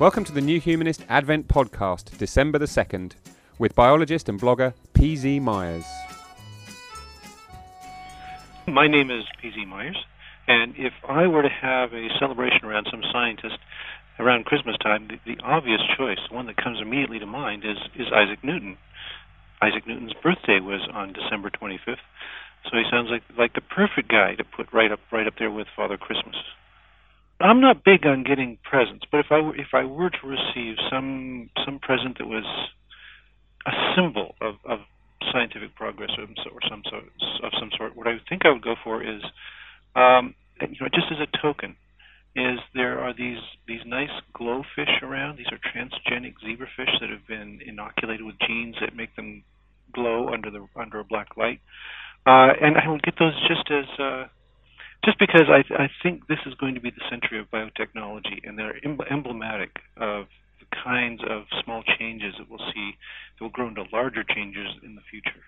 Welcome to the New Humanist Advent Podcast, December the 2nd, with biologist and blogger P.Z. Myers. My name is P.Z. Myers, and if I were to have a celebration around some scientist around Christmas time, the, the obvious choice, the one that comes immediately to mind, is, is Isaac Newton. Isaac Newton's birthday was on December 25th, so he sounds like like the perfect guy to put right up right up there with Father Christmas. I'm not big on getting presents, but if I were, if I were to receive some some present that was a symbol of, of scientific progress or, or some sort of some sort, what I think I would go for is, um, you know, just as a token, is there are these these nice GloFish around. These are transgenic zebrafish that have been inoculated with genes that make them glow under the under a black light, uh, and I would get those just as uh, just because I, I think this is going to be the century of biotechnology, and they're em- emblematic of the kinds of small changes that we'll see that will grow into larger changes in the future.